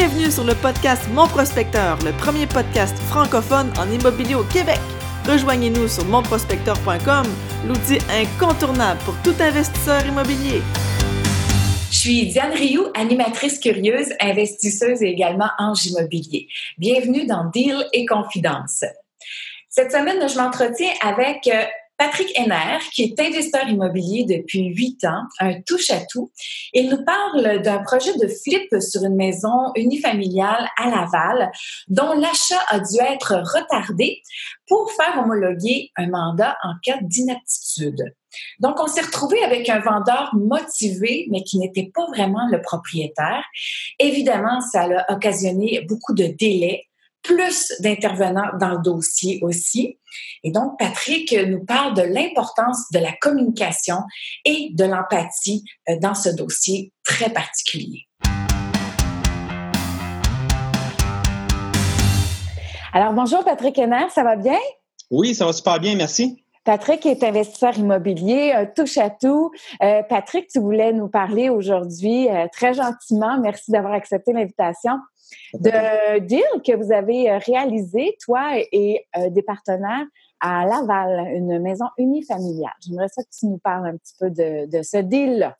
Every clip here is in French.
Bienvenue sur le podcast Mon Prospecteur, le premier podcast francophone en immobilier au Québec. Rejoignez-nous sur monprospecteur.com, l'outil incontournable pour tout investisseur immobilier. Je suis Diane Rioux, animatrice curieuse, investisseuse et également ange immobilier. Bienvenue dans Deal et Confidence. Cette semaine, je m'entretiens avec euh, Patrick Henner, qui est investisseur immobilier depuis huit ans, un touche-à-tout. Il nous parle d'un projet de flip sur une maison unifamiliale à Laval, dont l'achat a dû être retardé pour faire homologuer un mandat en cas d'inaptitude. Donc, on s'est retrouvé avec un vendeur motivé, mais qui n'était pas vraiment le propriétaire. Évidemment, ça a occasionné beaucoup de délais plus d'intervenants dans le dossier aussi. Et donc, Patrick nous parle de l'importance de la communication et de l'empathie euh, dans ce dossier très particulier. Alors, bonjour Patrick Henner, ça va bien? Oui, ça va super bien, merci. Patrick est investisseur immobilier, euh, touche à tout. Euh, Patrick, tu voulais nous parler aujourd'hui très gentiment. Merci d'avoir accepté l'invitation de deal que vous avez euh, réalisé, toi et euh, des partenaires à Laval, une maison unifamiliale. J'aimerais ça que tu nous parles un petit peu de, ce deal-là.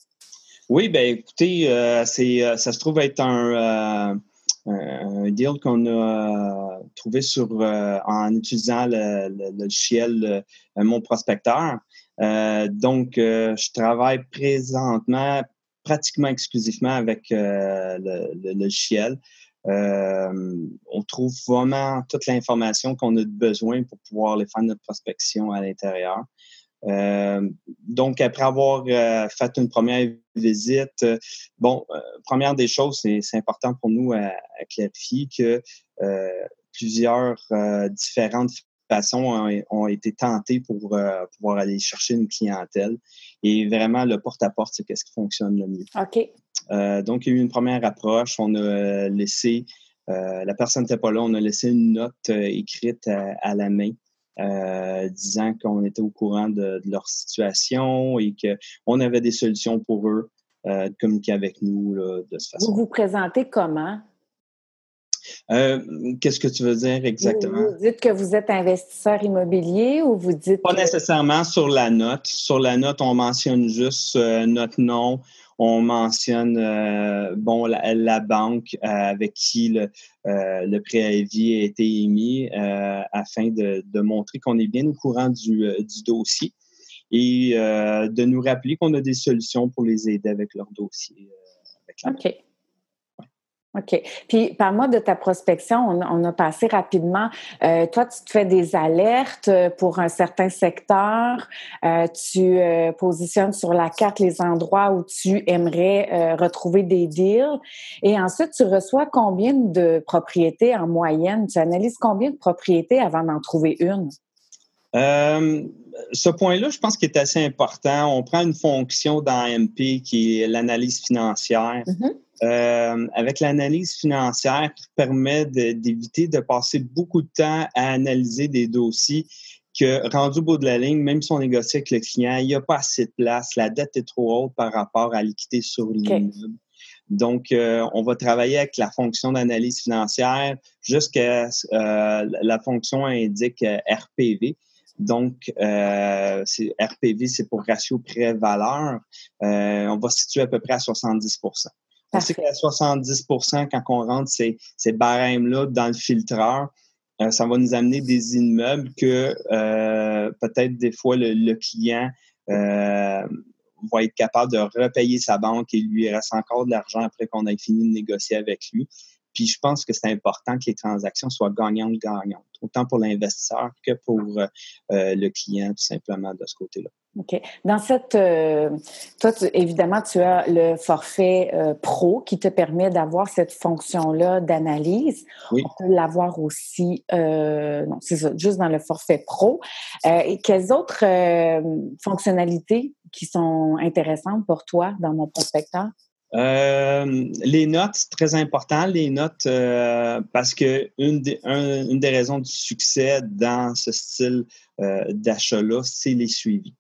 Oui, bien écoutez, euh, ça se trouve être un, deal qu'on a trouvé sur, en utilisant le, logiciel Mon Prospecteur. donc, je travaille présentement pratiquement exclusivement avec le, logiciel. Euh, on trouve vraiment toute l'information qu'on a besoin pour pouvoir aller faire notre prospection à l'intérieur. Euh, donc, après avoir euh, fait une première visite, bon, première des choses, c'est important pour nous à, clarifier que plusieurs différentes façons ont, été tentées pour pouvoir aller chercher une clientèle. Et vraiment, le porte-à-porte, c'est ce qui fonctionne le mieux. OK. Euh, donc, il y a eu une première approche. On a euh, laissé, euh, la personne n'était pas là, on a laissé une note écrite à, la main. disant qu'on était au courant de, leur situation et qu'on avait des solutions pour eux de communiquer avec nous de cette façon. Vous vous présentez comment? Qu'est-ce que tu veux dire exactement? Vous, dites que vous êtes investisseur immobilier ou vous dites. Pas nécessairement sur la note. Sur la note, on mentionne juste notre nom, on mentionne euh, bon la, banque euh, avec qui le, euh, le préavis a été émis afin de, montrer qu'on est bien au courant du, dossier et de nous rappeler qu'on a des solutions pour les aider avec leur dossier. OK. OK. Puis, parle-moi de ta prospection. On, a passé rapidement. Euh, toi, tu te fais des alertes pour un certain secteur. Euh, tu euh, positionnes sur la carte les endroits où tu aimerais retrouver des deals. Et ensuite, tu reçois combien de propriétés en moyenne? Tu analyses combien de propriétés avant d'en trouver une? Ce point-là, je pense qu'il est assez important. On prend une fonction dans MP qui est l'analyse financière. Mm-hmm. Euh, avec l'analyse financière qui permet d'éviter de, passer beaucoup de temps à analyser des dossiers que, rendu au bout de la ligne, même si on négocie avec le client, il n'y a pas assez de place, la dette est trop haute par rapport à l'équité sur l'immeuble. Donc, euh, on va travailler avec la fonction d'analyse financière jusqu'à euh, la fonction indique RPV. Donc, euh, RPV, c'est pour ratio prêt-valeur. on va situer à peu près à 70% on sait qu'à 70% quand on rentre ces, ces barèmes-là dans le filtreur, euh, ça va nous amener des immeubles que euh, peut-être des fois le, client euh, va être capable de repayer sa banque et lui reste encore de l'argent après qu'on ait fini de négocier avec lui. Puis je pense que c'est important que les transactions soient gagnantes-gagnantes, autant pour l'investisseur que pour le client, tout simplement, de ce côté-là. OK. Dans cette, euh, toi, évidemment, tu as le forfait euh, pro qui te permet d'avoir cette fonction-là d'analyse. Oui. On peut l'avoir aussi, euh, non, c'est ça, juste dans le forfait pro. et quelles autres fonctionnalités qui sont intéressantes pour toi dans mon prospecteur? Les notes, c'est très important. Les notes, parce que une des, une des raisons du succès dans ce style d'achat-là, c'est les suivis.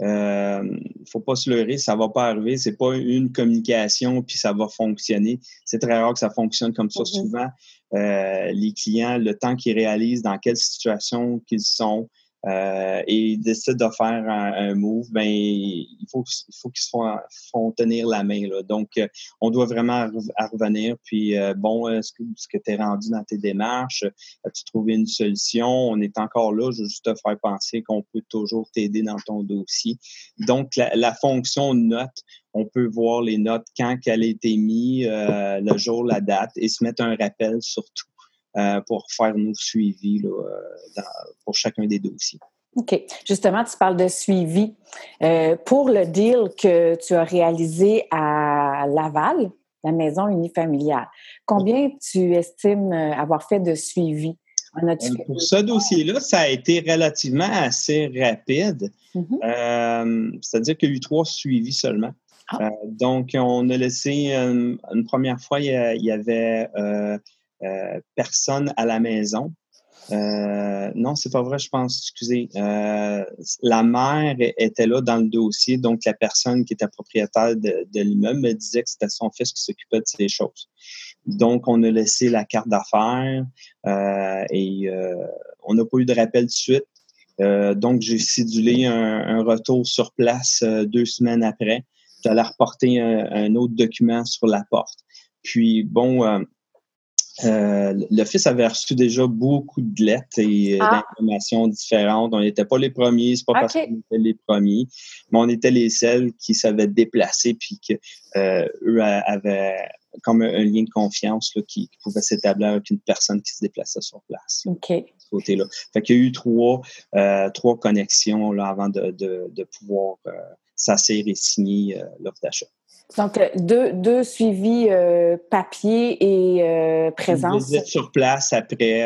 il ne faut pas se leurrer, ça ne va pas arriver. Ce n'est pas une communication puis ça va fonctionner. C'est très rare que ça fonctionne comme ça. Mm-hmm. Souvent, les clients, le temps qu'ils réalisent dans quelle situation qu'ils sont, euh, et décident de faire un, move, ben il faut, il faut qu'ils se font, tenir la main. Là. Donc, euh, on doit vraiment revenir. Puis, euh, bon, est-ce que, ce que tu es rendu dans tes démarches? As-tu trouvé une solution? On est encore là. Je veux juste te faire penser qu'on peut toujours t'aider dans ton dossier. Donc, la, la, fonction note, on peut voir les notes quand elle a été mise, le jour, la date, et se mettre un rappel surtout. Euh, pour faire nos suivis euh, pour chacun des dossiers. OK. Justement, tu parles de suivi. Euh, pour le deal que tu as réalisé à Laval, la maison unifamiliale, combien tu estimes avoir fait de suivi? Pour ce dossier-là, ça a été relativement assez rapide. Mm-hmm. C'est-à-dire qu'il y a eu trois suivis seulement. Ah. donc, on a laissé une, première fois, il y, avait euh, personne à la maison. Euh, non, c'est pas vrai, je pense, excusez. Euh, la mère était là dans le dossier, donc la personne qui était propriétaire de, l'immeuble me disait que c'était son fils qui s'occupait de ces choses. Donc, on a laissé la carte d'affaires et on n'a pas eu de rappel de suite. donc, j'ai cédulé un, retour sur place deux semaines après. J'allais reporter un, un, autre document sur la porte. Puis, bon, euh, le fils avait reçu déjà beaucoup de lettres et euh, ah. d'informations différentes. On n'était pas les premiers, c'est pas parce qu'on était les premiers, mais on était les seuls qui savaient déplacer puis que euh, eux avaient comme un, lien de confiance là, qui, pouvait s'établir avec une personne qui se déplaçait sur place. OK. ce côté-là. Fait qu'il y a eu trois, trois connexions là, avant de, de, de pouvoir s'asseoir et signer l'offre d'achat. Donc, euh, deux, deux suivis euh, papier et euh, présence. Vous êtes sur place après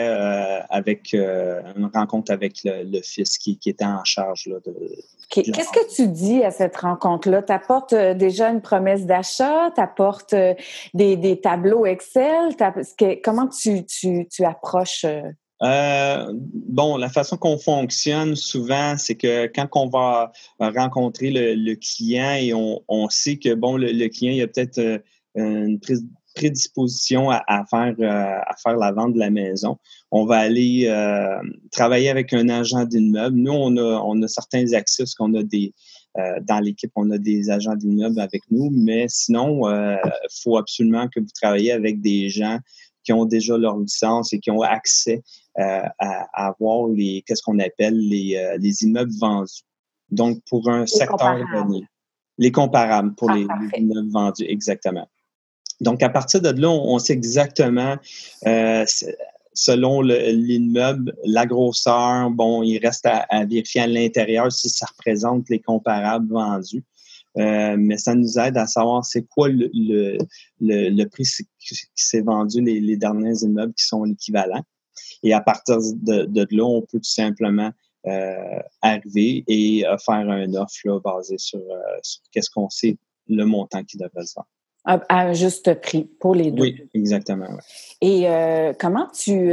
avec une rencontre avec le, fils qui, qui, était en charge. Là, de, Qu'est-ce que tu dis à cette rencontre-là? Tu apportes déjà une promesse d'achat? Tu apportes des, des, tableaux Excel? Comment tu, tu, tu approches euh, bon, la façon qu'on fonctionne souvent, c'est que quand on va rencontrer le, client et on, sait que bon, le, client il a peut-être euh, une prédisposition à, faire euh, à faire la vente de la maison, on va aller travailler avec un agent d'immeuble. Nous, on a on a certains accès parce qu'on a des dans l'équipe, on a des agents d'immeuble avec nous, mais sinon, il faut absolument que vous travaillez avec des gens qui ont déjà leur licence et qui ont accès euh, à, avoir les, qu'est-ce qu'on appelle les, euh, les, immeubles vendus. Donc, pour un secteur donné. Les comparables pour ah, les, immeubles vendus, exactement. Donc, à partir de là, on, sait exactement, euh, selon l'immeuble, la grosseur, bon, il reste à, vérifier à l'intérieur si ça représente les comparables vendus. Euh, mais ça nous aide à savoir c'est quoi le, le, le, prix qui s'est vendu les, les, derniers immeubles qui sont équivalents. Et à partir de, de là, on peut tout simplement euh, arriver et euh, faire un offre là, basé sur, sur qu'est-ce qu'on sait le montant qui devrait se vendre. À, un juste prix pour les deux. Oui, exactement. Et comment tu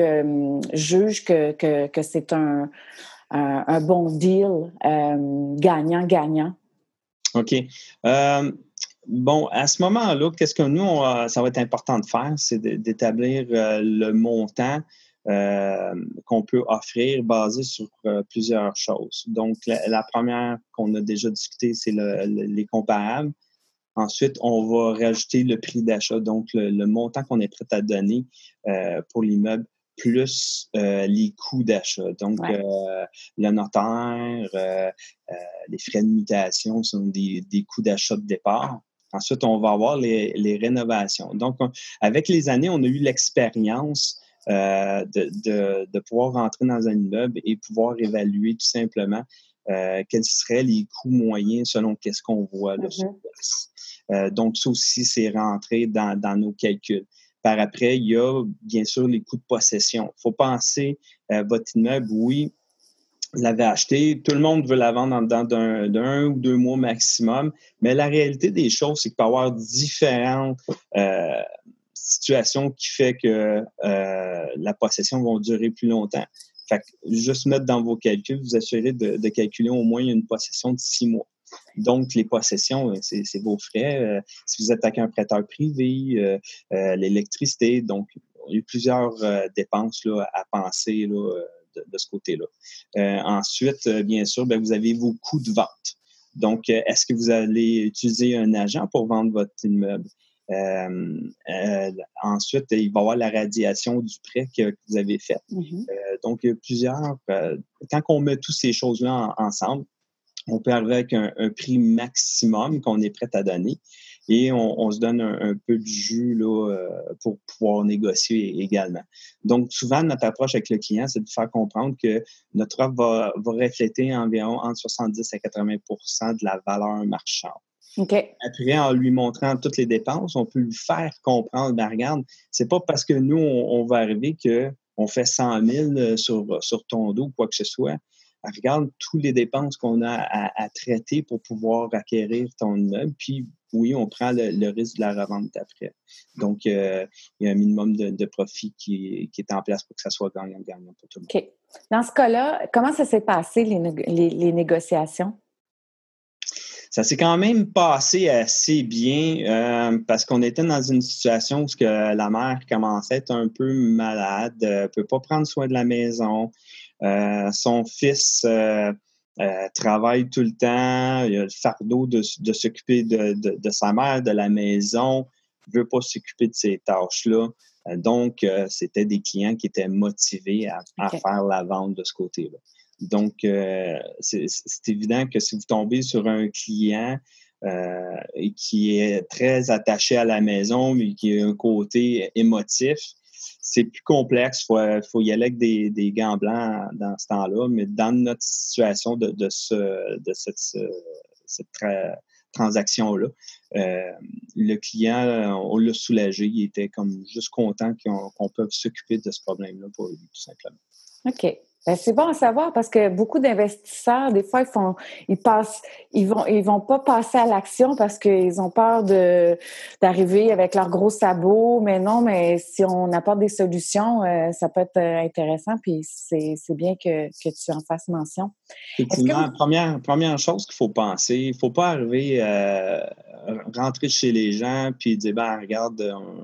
juges que, que, que c'est un, un, un, bon deal gagnant-gagnant? OK. Euh, bon, à ce moment-là, qu'est-ce que nous, ça va être important de faire, c'est d'établir euh, le montant euh, qu'on peut offrir basé sur plusieurs choses. Donc, la, première qu'on a déjà discuté, c'est les comparables. Ensuite, on va rajouter le prix d'achat, donc le, montant qu'on est prêt à donner pour l'immeuble plus euh, les coûts d'achat. Donc, euh, le notaire, euh, les frais de mutation sont des, des coûts d'achat de départ. Ensuite, on va avoir les, les rénovations. Donc, avec les années, on a eu l'expérience de, de, de, pouvoir rentrer dans un immeuble et pouvoir évaluer tout simplement quels seraient les coûts moyens selon qu'est-ce qu'on voit là, sur place. donc, ça aussi, c'est rentré dans, dans nos calculs. Par après, il y a bien sûr les coûts de possession. Il faut penser à votre immeuble, oui, vous l'avez acheté, tout le monde veut la vendre en dedans d'un ou deux mois maximum, mais la réalité des choses, c'est qu'il peut y avoir différentes euh, situations qui fait que euh, la possession va durer plus longtemps. Fait juste mettre dans vos calculs, vous assurez de, calculer au moins une possession de six mois. Donc, les possessions, c'est vos frais. si vous êtes avec un prêteur privé, l'électricité, donc il y a plusieurs dépenses là, à penser là, de, ce côté-là. ensuite, bien sûr, ben, vous avez vos coûts de vente. Donc, est-ce que vous allez utiliser un agent pour vendre votre immeuble? Euh, euh, ensuite, il va y avoir la radiation du prêt que, vous avez fait. Mm-hmm. Euh, donc, il y a plusieurs. quand on met toutes ces choses-là ensemble, on peut arriver avec un, prix maximum qu'on est prêt à donner et on, se donne un, peu de jus là, pour pouvoir négocier également. Donc, souvent, notre approche avec le client, c'est de faire comprendre que notre offre va, va refléter environ entre 70 à 80% de la valeur marchande. Après, en lui montrant toutes les dépenses, on peut lui faire comprendre, ben regarde, c'est pas parce que nous, on, va arriver qu'on fait 100 000 euh, sur, sur ton dos ou quoi que ce soit. Ben, regarde toutes les dépenses qu'on a à, traiter pour pouvoir acquérir ton immeuble. Puis, oui, on prend le, risque de la revente après. Donc, euh, il y a un minimum de, profit qui, est en place pour que ça soit gagnant-gagnant pour tout le monde. Dans ce cas-là, comment ça s'est passé, les négociations? Ça s'est quand même passé assez bien euh, parce qu'on était dans une situation où que la mère commençait à être un peu malade, ne euh, peut pas prendre soin de la maison. Euh, son fils travaille tout le temps, il a le fardeau de, s'occuper de, sa mère, de la maison, ne veut pas s'occuper de ces tâches-là. Donc, c'était des clients qui étaient motivés à faire la vente de ce côté-là. Donc, euh, c'est évident que si vous tombez sur un client euh, qui est très attaché à la maison, mais qui a un côté émotif, c'est plus complexe. Il faut, y aller avec des, gants blancs dans ce temps-là. Mais dans notre situation de, de, cette, transaction-là, euh, le client, on l'a soulagé. Il était comme juste content qu'on peut s'occuper de ce problème-là pour lui, tout simplement. OK. Ben, c'est bon à savoir parce que beaucoup d'investisseurs, des fois, ils font, ils passent, ils vont, ils vont pas passer à l'action parce qu'ils ont peur de d'arriver avec leurs gros sabots. Mais non, mais si on apporte des solutions, euh, ça peut être intéressant. Puis c'est, bien que, que tu en fasses mention. Effectivement, première, première chose qu'il faut penser, il faut pas arriver à euh, rentrer chez les gens puis dire ben regarde,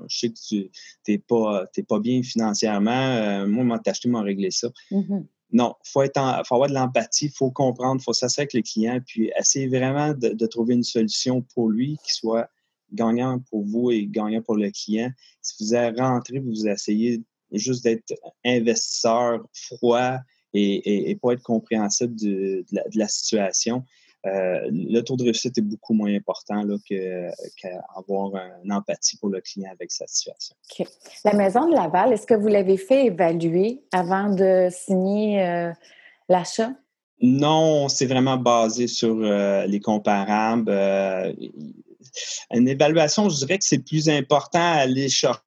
je sais que tu t'es pas, pas bien financièrement. moi, moi, t'acheter, m'a réglé ça. Mm-hmm. Non, il faut, faut avoir de l'empathie, il faut comprendre, il faut s'asseoir avec le client, puis essayer vraiment de, trouver une solution pour lui qui soit gagnant pour vous et gagnant pour le client. Si vous êtes rentré, vous essayez juste d'être investisseur froid et, et, pas être compréhensible de la situation, euh, le taux de réussite est beaucoup moins important qu'avoir une empathie pour le client avec sa situation. La maison de Laval, est-ce que vous l'avez fait évaluer avant de signer euh, l'achat? Non, c'est vraiment basé sur euh, les comparables. une évaluation, je dirais que c'est plus important à aller chercher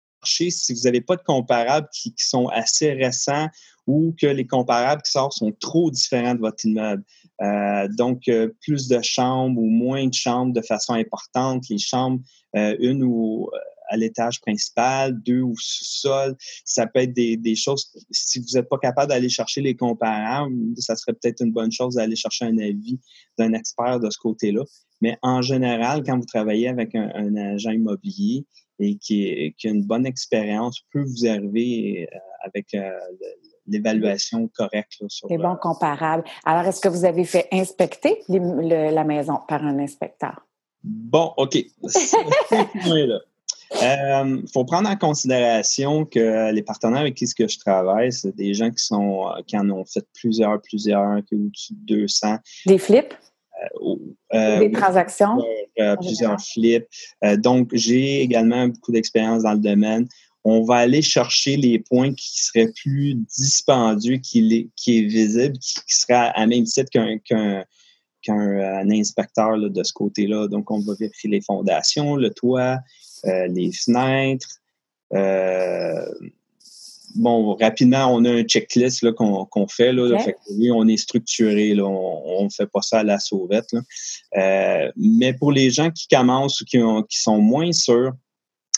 si vous n'avez pas de comparables qui, sont assez récents ou que les comparables qui sortent sont trop différents de votre immeuble. Euh, donc, euh, plus de chambres ou moins de chambres de façon importante. Les chambres, euh, une ou à l'étage principal, deux ou sous-sol. Ça peut être des, des choses, si vous n'êtes pas capable d'aller chercher les comparables, ça serait peut-être une bonne chose d'aller chercher un avis d'un expert de ce côté-là. Mais en général, quand vous travaillez avec un, agent immobilier et qui, qui, a une bonne expérience, peut vous arriver avec l'évaluation correcte. Là, sur, Les bons comparables. Alors, est-ce que vous avez fait inspecter la maison par un inspecteur? Bon, OK. Il euh, faut prendre en considération que les partenaires avec qui je travaille, c'est des gens qui sont qui en ont fait plusieurs, plusieurs, qui au-dessus de 200. Des flips? Euh, euh, des transactions? plusieurs flips. donc, j'ai également beaucoup d'expérience dans le domaine on va aller chercher les points qui seraient plus dispendieux, qui, qui est visible, qui, sera à même titre qu'un euh, inspecteur de ce côté-là. Donc, on va vérifier les fondations, le toit, euh, les fenêtres. Euh, bon, rapidement, on a un checklist qu'on fait. Là, oui, on est structuré. on ne fait pas ça à la sauvette. mais pour les gens qui commencent ou qui, qui sont moins sûrs,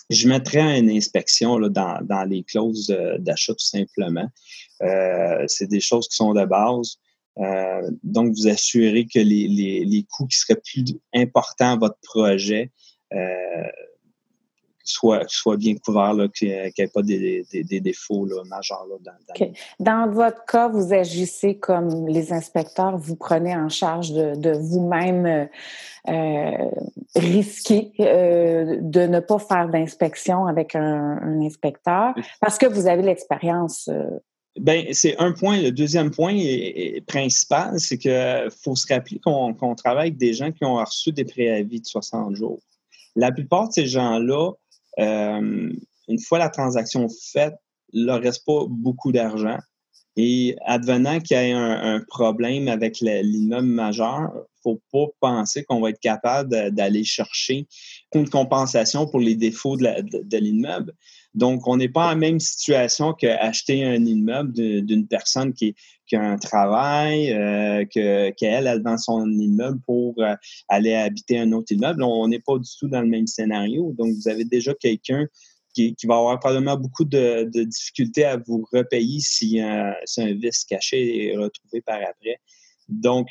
je mettrais une inspection là, dans, dans, les clauses d'achat tout simplement. Euh, c'est des choses qui sont de base. Euh, donc, vous assurez que les, les, les, coûts qui seraient plus importants à votre projet euh, soit, soit bien couvert, qu'il n'y ait pas des, des, défauts là, majeurs. Là, dans, dans... votre cas, vous agissez comme les inspecteurs, vous prenez en charge de, de vous-même euh, euh risquer euh, de ne pas faire d'inspection avec un, un, inspecteur parce que vous avez l'expérience. Euh. Ben, c'est un point. Le deuxième point est, principal, c'est qu'il faut se rappeler qu'on travaille avec des gens qui ont reçu des préavis de 60 jours. La plupart de ces gens-là une fois la transaction faite, il ne reste pas beaucoup d'argent. Et advenant qu'il y ait un, problème avec l'immeuble majeur, faut pas penser qu'on va être capable d'aller chercher une compensation pour les défauts de l'immeuble. Donc, on n'est pas en même situation qu'acheter un immeuble d'une personne qui, a un travail, euh, qu'elle, elle vend son immeuble pour euh, aller habiter un autre immeuble. On n'est pas du tout dans le même scénario. Donc, vous avez déjà quelqu'un qui, va avoir probablement beaucoup de, difficultés à vous repayer si, un vice caché est retrouvé par après. Donc,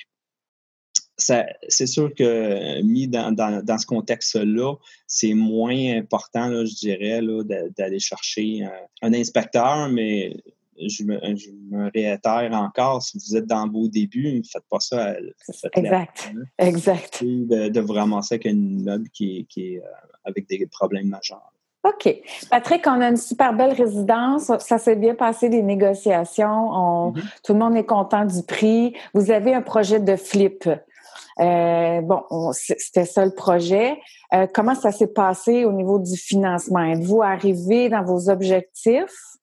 c'est sûr que mis dans, ce contexte-là, c'est moins important, je dirais, d'aller chercher un, inspecteur, mais je me, réitère encore, si vous êtes dans vos débuts, ne faites pas ça. exact. exact. De, vous ramasser avec un immeuble qui, est euh, avec des problèmes majeurs. OK. Patrick, on a une super belle résidence. Ça s'est bien passé des négociations. Mm-hmm. Tout le monde est content du prix. Vous avez un projet de flip. Euh, bon, c'était ça le projet. Euh, comment ça s'est passé au niveau du financement? Êtes-vous arrivé dans vos objectifs?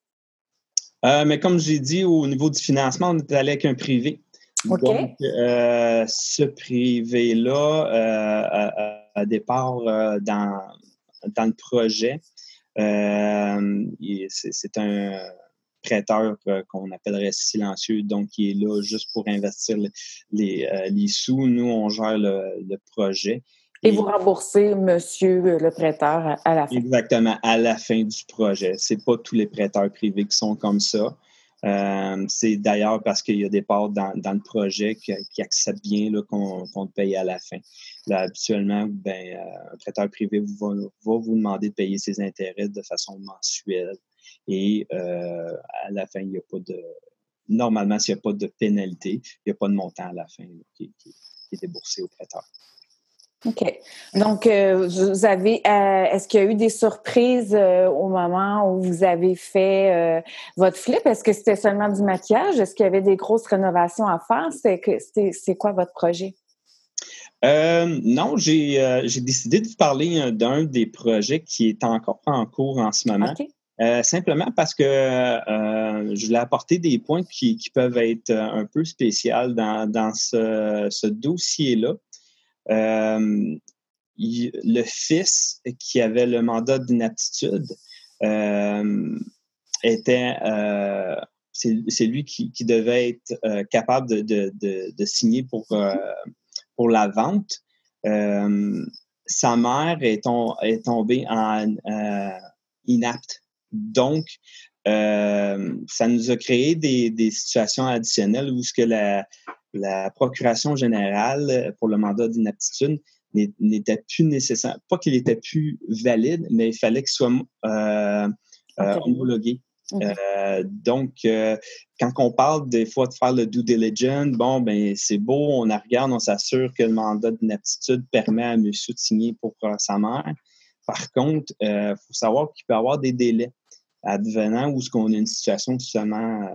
Euh, mais comme j'ai dit, au niveau du financement, on est allé avec un privé. OK. Donc, ce privé-là, à, départ dans, dans le projet, c'est un prêteur euh, qu'on appellerait silencieux, donc qui est là juste pour investir les, euh, les, sous. Nous, on gère le, projet. Et, vous remboursez monsieur le prêteur à la fin. Exactement, à la fin du projet. Ce pas tous les prêteurs privés qui sont comme ça. Euh, c'est d'ailleurs parce qu'il y a des parts dans, le projet qui, acceptent bien qu'on qu paye à la fin. Habituellement, ben, un prêteur privé va, va, vous demander de payer ses intérêts de façon mensuelle. Et euh, à la fin, il n'y a pas de. Normalement, s'il n'y a pas de pénalité, il n'y a pas de montant à la fin qui, est déboursé au prêteur. OK. Donc, euh, vous avez, euh, est-ce qu'il y a eu des surprises au moment où vous avez fait votre flip? Est-ce que c'était seulement du maquillage? Est-ce qu'il y avait des grosses rénovations à faire? C'est quoi votre projet? non, j'ai décidé de vous parler d'un des projets qui est encore en cours en ce moment. Euh, simplement parce que euh, je voulais apporter des points qui, peuvent être euh, un peu spéciaux dans, ce, dossier-là. Le fils qui avait le mandat d'inaptitude était c'est lui qui, devait être capable de, signer pour, pour la vente. sa mère est, est tombée en inapte donc, euh, ça nous a créé des, situations additionnelles où ce que la, procuration générale pour le mandat d'inaptitude n'était plus nécessaire. Pas qu'il était plus valide, mais il fallait qu'il soit euh, euh, homologué. donc, quand on parle des fois de faire le due diligence, bon, ben c'est beau, on la regarde, on s'assure que le mandat d'inaptitude permet à monsieur de signer pour sa mère. Par contre, il faut savoir qu'il peut y avoir des délais advenant où ce qu'on a une situation où seulement euh,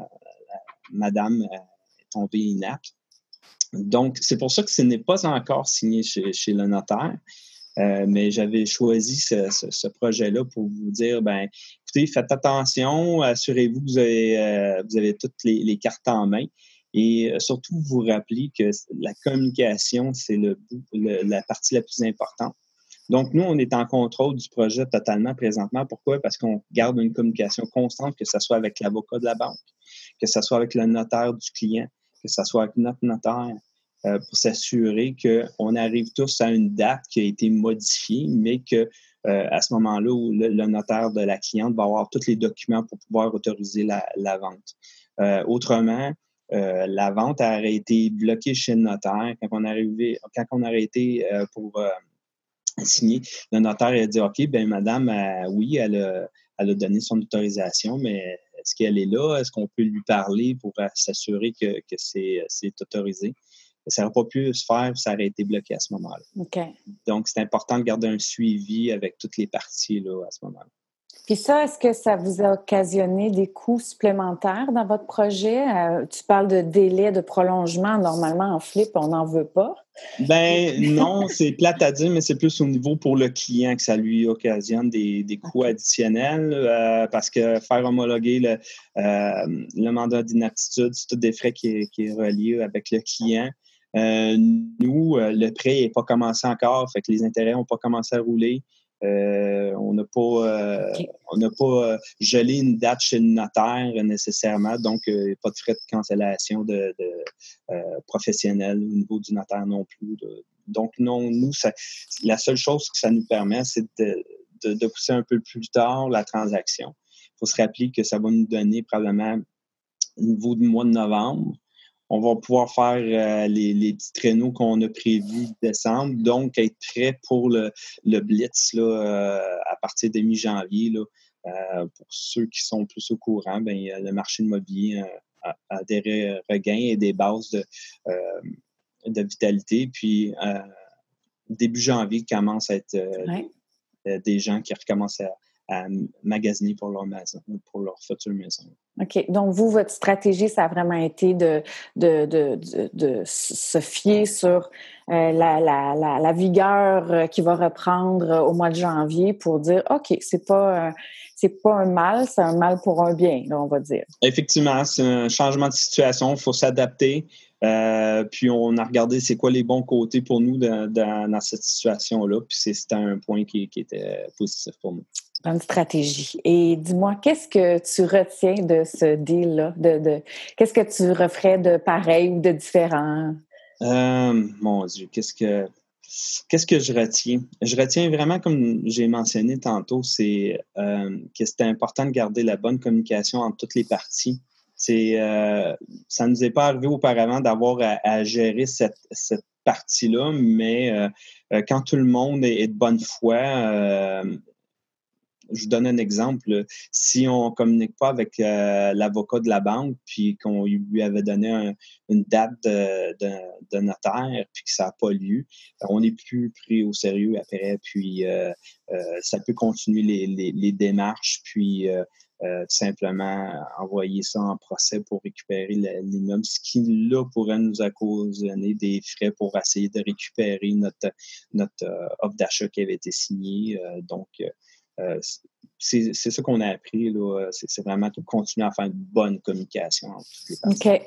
madame euh, est tombée inapte. Donc, c'est pour ça que ce n'est pas encore signé chez, le notaire. Euh, mais j'avais choisi ce, projet-là pour vous dire, ben, écoutez, faites attention, assurez-vous que vous avez, vous avez toutes les, cartes en main et surtout vous rappelez que la communication, c'est le, la partie la plus importante. Donc, nous, on est en contrôle du projet totalement présentement. Pourquoi? Parce qu'on garde une communication constante, que ce soit avec l'avocat de la banque, que ce soit avec le notaire du client, que ce soit avec notre notaire, euh, pour s'assurer qu'on arrive tous à une date qui a été modifiée, mais que à ce moment-là le, notaire de la cliente va avoir tous les documents pour pouvoir autoriser la, vente. autrement, la vente aurait été bloquée chez le notaire quand on, arrivé, quand on a arrêté pour signer. Le notaire a dit OK, ben madame, oui, elle a, elle a donné son autorisation, mais est-ce qu'elle est là? Est-ce qu'on peut lui parler pour s'assurer que, c'est autorisé? Ça n'aurait pas pu se faire, ça aurait été bloqué à ce moment-là. Donc, c'est important de garder un suivi avec toutes les parties là, à ce moment-là. Puis ça, est-ce que ça vous a occasionné des coûts supplémentaires dans votre projet? Euh, tu parles de délai de prolongement. Normalement, en flip, on n'en veut pas. Ben non, c'est plate à dire, mais c'est plus au niveau pour le client que ça lui occasionne des, coûts additionnels euh, parce que faire homologuer le, euh, mandat d'inaptitude, c'est tout des frais qui, qui est relié avec le client. nous, le prêt n'est pas commencé encore, fait que les intérêts n'ont pas commencé à rouler. Euh, on n'a pas, euh, on n'a pas euh, gelé une date chez le notaire nécessairement, donc pas de frais de cancellation de, professionnels au niveau du notaire non plus. Donc non, nous, la seule chose que ça nous permet, c'est de, pousser un peu plus tard la transaction. Il faut se rappeler que ça va nous donner probablement au niveau du mois de novembre on va pouvoir faire euh, les, petits traîneaux qu'on a prévus décembre, donc être prêt pour le, blitz là, euh, à partir de mi-janvier. Euh, pour ceux qui sont plus au courant, ben, le marché immobilier a, a, des regains et des bases de, de vitalité. Puis, début janvier, commence à être des gens qui recommencent à, à magasiner pour leur maison, pour leur future maison. OK. Donc, vous, votre stratégie, ça a vraiment été de, se fier sur euh, la, vigueur euh, qui va reprendre au mois de janvier pour dire, OK, c'est pas, c'est pas un mal, c'est un mal pour un bien, on va dire. Effectivement, c'est un changement de situation, il faut s'adapter. Euh, puis on a regardé c'est quoi les bons côtés pour nous dans, dans, cette situation-là. Puis c'était un point qui, qui, était positif pour nous. Bonne stratégie. Et dis-moi, qu'est-ce que tu retiens de ce deal-là? De, de qu'est-ce que tu referais de pareil ou de différent? Euh, mon Dieu, qu'est-ce que qu'est-ce que je retiens? Je retiens vraiment, comme j'ai mentionné tantôt, c'est euh, que c'était important de garder la bonne communication entre toutes les parties. Euh, ça ne nous est pas arrivé auparavant d'avoir à, gérer cette, cette partie-là, mais quand tout le monde est, de bonne foi, je vous donne un exemple. Si on ne communique pas avec euh, l'avocat de la banque, puis qu'on lui avait donné une date de, notaire, puis que ça n'a pas lieu, on n'est plus pris au sérieux après, puis euh, euh, ça peut continuer les, démarches, puis simplement envoyer ça en procès pour récupérer l'immeuble, ce qui, là, pourrait nous occasionner des frais pour essayer de récupérer notre, notre offre d'achat qui avait été signée. donc, euh, c'est ça qu'on a appris. C'est vraiment de continuer à faire une bonne communication entre toutes les parties. OK.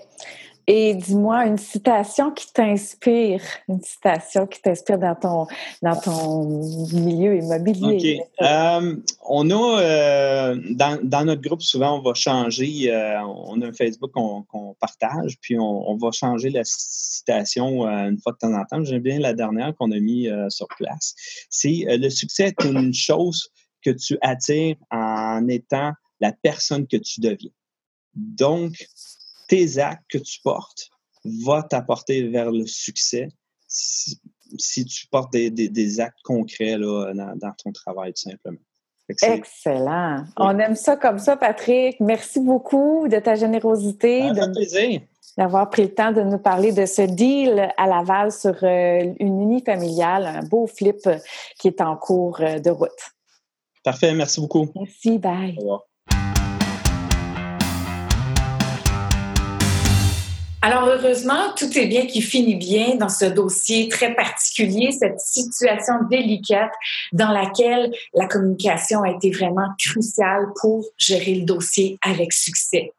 Et dis-moi une citation qui t'inspire, une citation qui t'inspire dans ton, dans ton milieu immobilier. OK. Euh, on a, euh, dans, notre groupe, souvent, on va changer, on a un Facebook qu'on partage, puis on, va changer la citation une fois de temps en temps. J'aime bien la dernière qu'on a mis sur place. C'est le succès est une chose que tu attires en étant la personne que tu deviens. Donc, tes actes que tu portes vont t'apporter vers le succès si, tu portes des, actes concrets là, dans, ton travail, tout simplement. Excellent. On aime ça comme ça, Patrick. Merci beaucoup de ta générosité. D'avoir pris le temps de nous parler de ce deal à Laval sur euh, une unifamiliale, un beau flip qui est en cours euh, de route. Parfait, merci beaucoup. Merci, bye. Alors, heureusement, tout est bien qui finit bien dans ce dossier très particulier, cette situation délicate dans laquelle la communication a été vraiment cruciale pour gérer le dossier avec succès.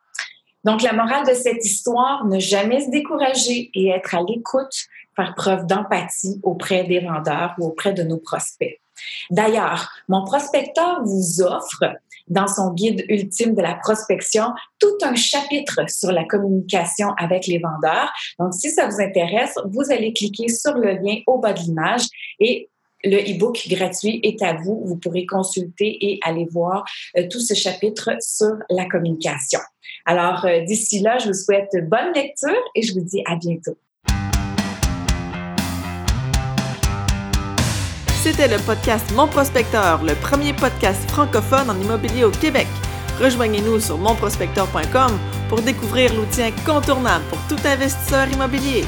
Donc, la morale de cette histoire, ne jamais se décourager et être à l'écoute, faire preuve d'empathie auprès des vendeurs ou auprès de nos prospects. D'ailleurs, mon prospecteur vous offre dans son guide ultime de la prospection tout un chapitre sur la communication avec les vendeurs. Donc, si ça vous intéresse, vous allez cliquer sur le lien au bas de l'image et le e-book gratuit est à vous. Vous pourrez consulter et aller voir euh, tout ce chapitre sur la communication. Alors, euh, d'ici là, je vous souhaite bonne lecture et je vous dis à bientôt. C'était le podcast Mon Prospecteur, le premier podcast francophone en immobilier au Québec. Rejoignez-nous sur monprospecteur.com pour découvrir l'outil incontournable pour tout investisseur immobilier.